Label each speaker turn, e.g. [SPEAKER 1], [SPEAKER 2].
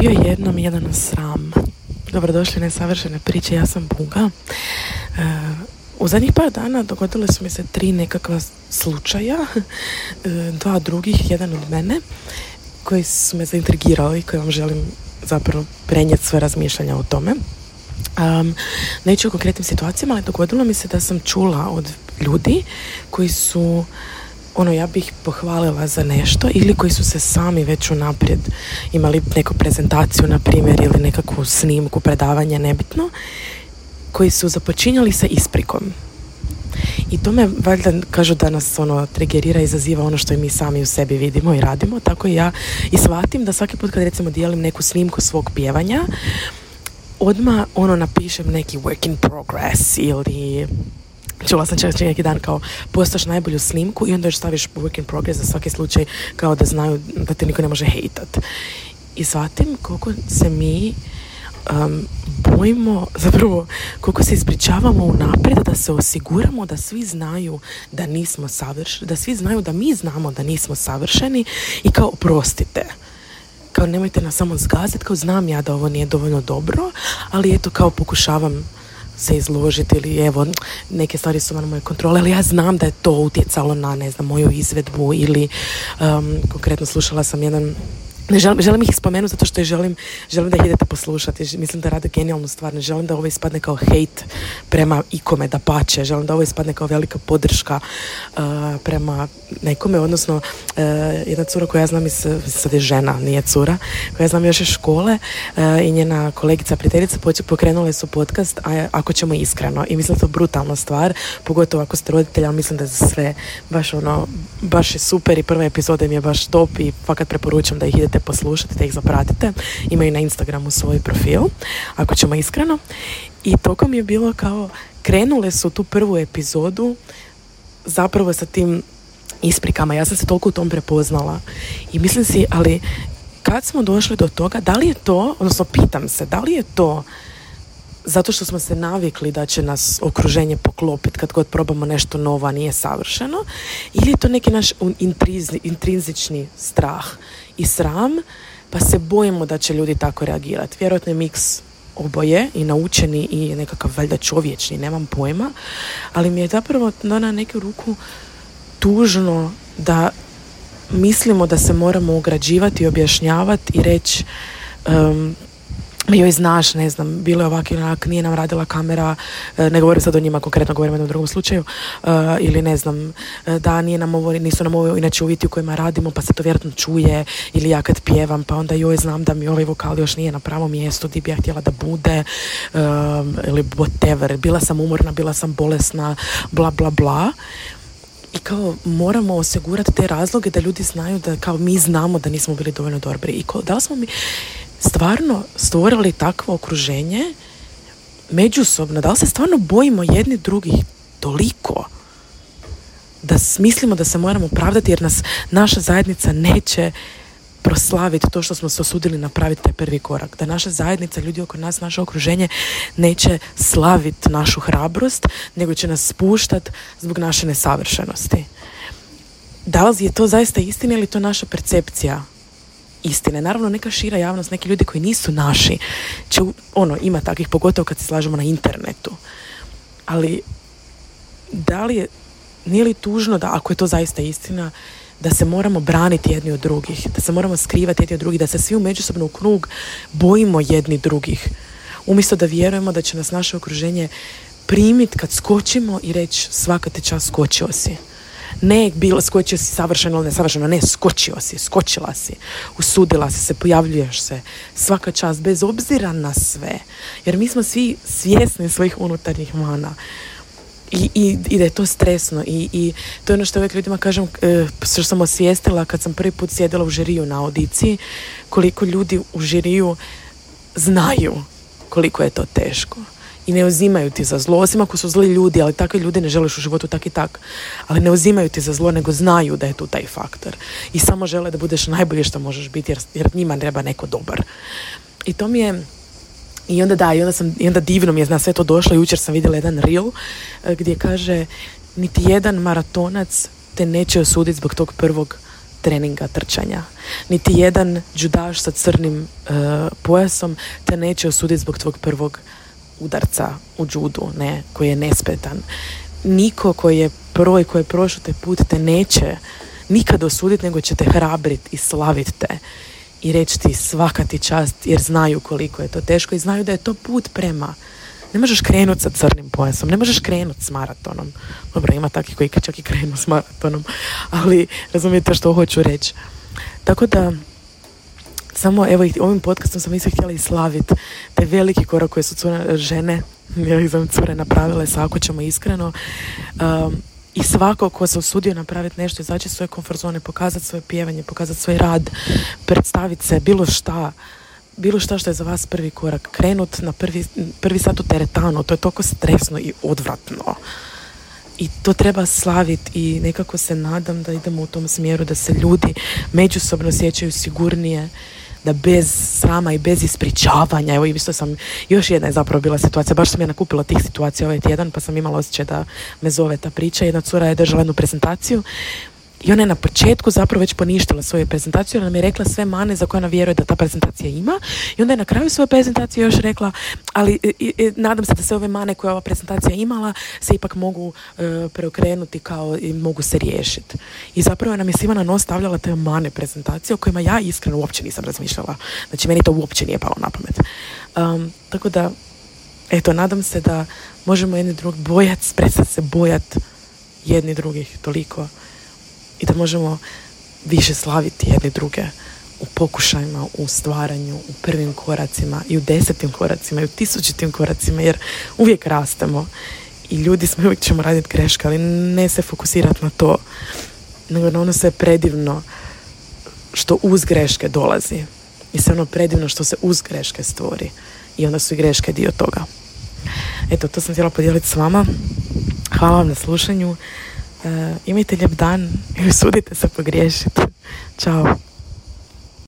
[SPEAKER 1] Bio jednom jedan sram. Dobrodošli nesavršene priče, ja sam Bunga. E, u zadnjih par dana dogodile su mi se tri nekakva slučaja, e, dva drugih, jedan od mene, koji su me zaintrigirali i koji vam želim zapravo prenijeti sve razmišljanja o tome. Um, neću o konkretnim situacijama, ali dogodilo mi se da sam čula od ljudi koji su ono ja bih pohvalila za nešto ili koji su se sami već unaprijed imali neku prezentaciju na primjer ili nekakvu snimku, predavanje, nebitno koji su započinjali sa isprikom. I to me valjda kažu da nas ono trigerira, izaziva ono što i mi sami u sebi vidimo i radimo, tako i ja i shvatim da svaki put kad recimo dijelim neku snimku svog pjevanja odmah ono napišem neki work in progress ili Čula sam čak neki dan kao postaš najbolju snimku i onda još staviš work in progress za svaki slučaj kao da znaju da te niko ne može hejtat. I shvatim koliko se mi um, bojimo, zapravo koliko se ispričavamo unaprijed da se osiguramo da svi znaju da nismo savršeni, da svi znaju da mi znamo da nismo savršeni i kao oprostite kao nemojte nas samo zgaziti, kao znam ja da ovo nije dovoljno dobro, ali eto kao pokušavam se izložiti ili evo neke stvari su van moje kontrole, ali ja znam da je to utjecalo na ne znam moju izvedbu ili um, konkretno slušala sam jedan ne želim, želim ih spomenuti zato što želim, želim da ih idete poslušati. Mislim da rade genijalnu stvar. Ne želim da ovo ispadne kao hejt prema ikome da pače. Želim da ovo ispadne kao velika podrška uh, prema nekome. Odnosno, uh, jedna cura koja ja znam, iz, sad je žena, nije cura, koja ja znam još iz škole uh, i njena kolegica, prijateljica pokrenule su podcast a, Ako ćemo iskreno. I mislim da to je brutalna stvar, pogotovo ako ste roditelji, ali mislim da je sve baš ono, baš je super i prva epizoda im je baš top i fakat preporučam da ih idete poslušati, da ih zapratite. Imaju na Instagramu svoj profil, ako ćemo iskreno. I tokom je bilo kao, krenule su tu prvu epizodu zapravo sa tim isprikama. Ja sam se toliko u tom prepoznala. I mislim si, ali kad smo došli do toga, da li je to, odnosno pitam se, da li je to zato što smo se navikli da će nas okruženje poklopiti kad god probamo nešto novo, a nije savršeno, ili je to neki naš intrinzični strah i sram, pa se bojimo da će ljudi tako reagirati. Vjerojatno je miks oboje i naučeni i nekakav valjda čovječni, nemam pojma, ali mi je zapravo na neku ruku tužno da mislimo da se moramo ugrađivati, objašnjavati i reći um, joj znaš, ne znam, bilo je ovak ili onak, nije nam radila kamera, e, ne govorim sad o njima, konkretno govorim o jednom drugom slučaju, e, ili ne znam, e, da nije nam ovo, nisu nam ovo inače uvjeti u kojima radimo, pa se to vjerojatno čuje, ili ja kad pjevam, pa onda joj znam da mi ovaj vokal još nije na pravom mjestu gdje bi ja htjela da bude, ili whatever, bila sam umorna, bila sam bolesna, bla bla bla. I kao moramo osigurati te razloge da ljudi znaju da kao mi znamo da nismo bili dovoljno dobri. I kao, da li smo mi stvarno stvorili takvo okruženje međusobno, da li se stvarno bojimo jedni drugih toliko da mislimo da se moramo pravdati jer nas naša zajednica neće proslaviti to što smo se osudili napraviti taj prvi korak. Da naša zajednica, ljudi oko nas, naše okruženje neće slaviti našu hrabrost, nego će nas spuštati zbog naše nesavršenosti. Da li je to zaista istina ili to naša percepcija istine. Naravno, neka šira javnost, neki ljudi koji nisu naši, će, ono, ima takvih, pogotovo kad se slažemo na internetu. Ali, da li je, nije li tužno da, ako je to zaista istina, da se moramo braniti jedni od drugih, da se moramo skrivati jedni od drugih, da se svi u međusobno u krug bojimo jedni drugih. Umjesto da vjerujemo da će nas naše okruženje primiti kad skočimo i reći svaka te čas skočio si. Ne bilo skočio si savršeno ili nesavršeno, ne skočio si, skočila si, usudila si se, pojavljuješ se svaka čast bez obzira na sve. Jer mi smo svi svjesni svojih unutarnjih mana. I, i, i da je to stresno i, i to je ono što uvijek ljudima kažem e, što sam osvijestila kad sam prvi put sjedila u žiriju na audiciji koliko ljudi u žiriju znaju koliko je to teško i ne uzimaju ti za zlo, osim ako su zli ljudi, ali takve ljude ne želiš u životu tak i tak. Ali ne uzimaju ti za zlo, nego znaju da je tu taj faktor. I samo žele da budeš najbolje što možeš biti, jer, jer njima treba neko dobar. I to mi je... I onda da, i onda, sam, i onda divno mi je na sve to došlo. Jučer sam vidjela jedan reel eh, gdje kaže niti jedan maratonac te neće osuditi zbog tog prvog treninga trčanja. Niti jedan džudaš sa crnim uh, pojasom te neće osuditi zbog tvog prvog udarca u džudu, ne, koji je nespetan. Niko koji je prvo i koji je prošao te put te neće nikad osuditi, nego će te hrabrit i slavit te i reći ti svaka ti čast jer znaju koliko je to teško i znaju da je to put prema ne možeš krenuti sa crnim pojasom, ne možeš krenuti s maratonom. Dobro, ima takvi koji čak i krenu s maratonom, ali razumijete što hoću reći. Tako da, samo evo ovim podcastom sam isto htjela i slaviti taj veliki korak koje su cure, žene, ja ih cure napravile, ako ćemo iskreno. Um, i svako ko se usudio napraviti nešto, izaći svoje komfort zone, pokazati svoje pjevanje, pokazati svoj rad, predstaviti se, bilo šta, bilo šta što je za vas prvi korak, krenut na prvi, prvi sat u teretanu, to je toliko stresno i odvratno. I to treba slaviti i nekako se nadam da idemo u tom smjeru da se ljudi međusobno osjećaju sigurnije, da bez srama i bez ispričavanja, evo isto sam, još jedna je zapravo bila situacija, baš sam ja nakupila tih situacija ovaj tjedan, pa sam imala osjećaj da me zove ta priča. Jedna cura je držala jednu prezentaciju i ona je na početku zapravo već poništila svoju prezentaciju, ona nam je rekla sve mane za koje ona vjeruje da ta prezentacija ima i onda je na kraju svoje prezentacije još rekla, ali nadam se da se ove mane koje ova prezentacija imala se ipak mogu e, preokrenuti kao i mogu se riješiti. I zapravo nam je svima na nos stavljala te mane prezentacije o kojima ja iskreno uopće nisam razmišljala. Znači meni to uopće nije palo na pamet. Um, tako da, eto, nadam se da možemo jedni drug bojat, prestati se bojat jedni drugih toliko i da možemo više slaviti jedni druge u pokušajima, u stvaranju, u prvim koracima i u desetim koracima i u tisućitim koracima jer uvijek rastemo i ljudi smo uvijek ćemo raditi greške, ali ne se fokusirati na to, nego na ono sve predivno što uz greške dolazi i sve ono predivno što se uz greške stvori i onda su i greške dio toga. Eto, to sam htjela podijeliti s vama. Hvala vam na slušanju. Uh, imajte lijep dan i usudite se pogriješiti. Ćao.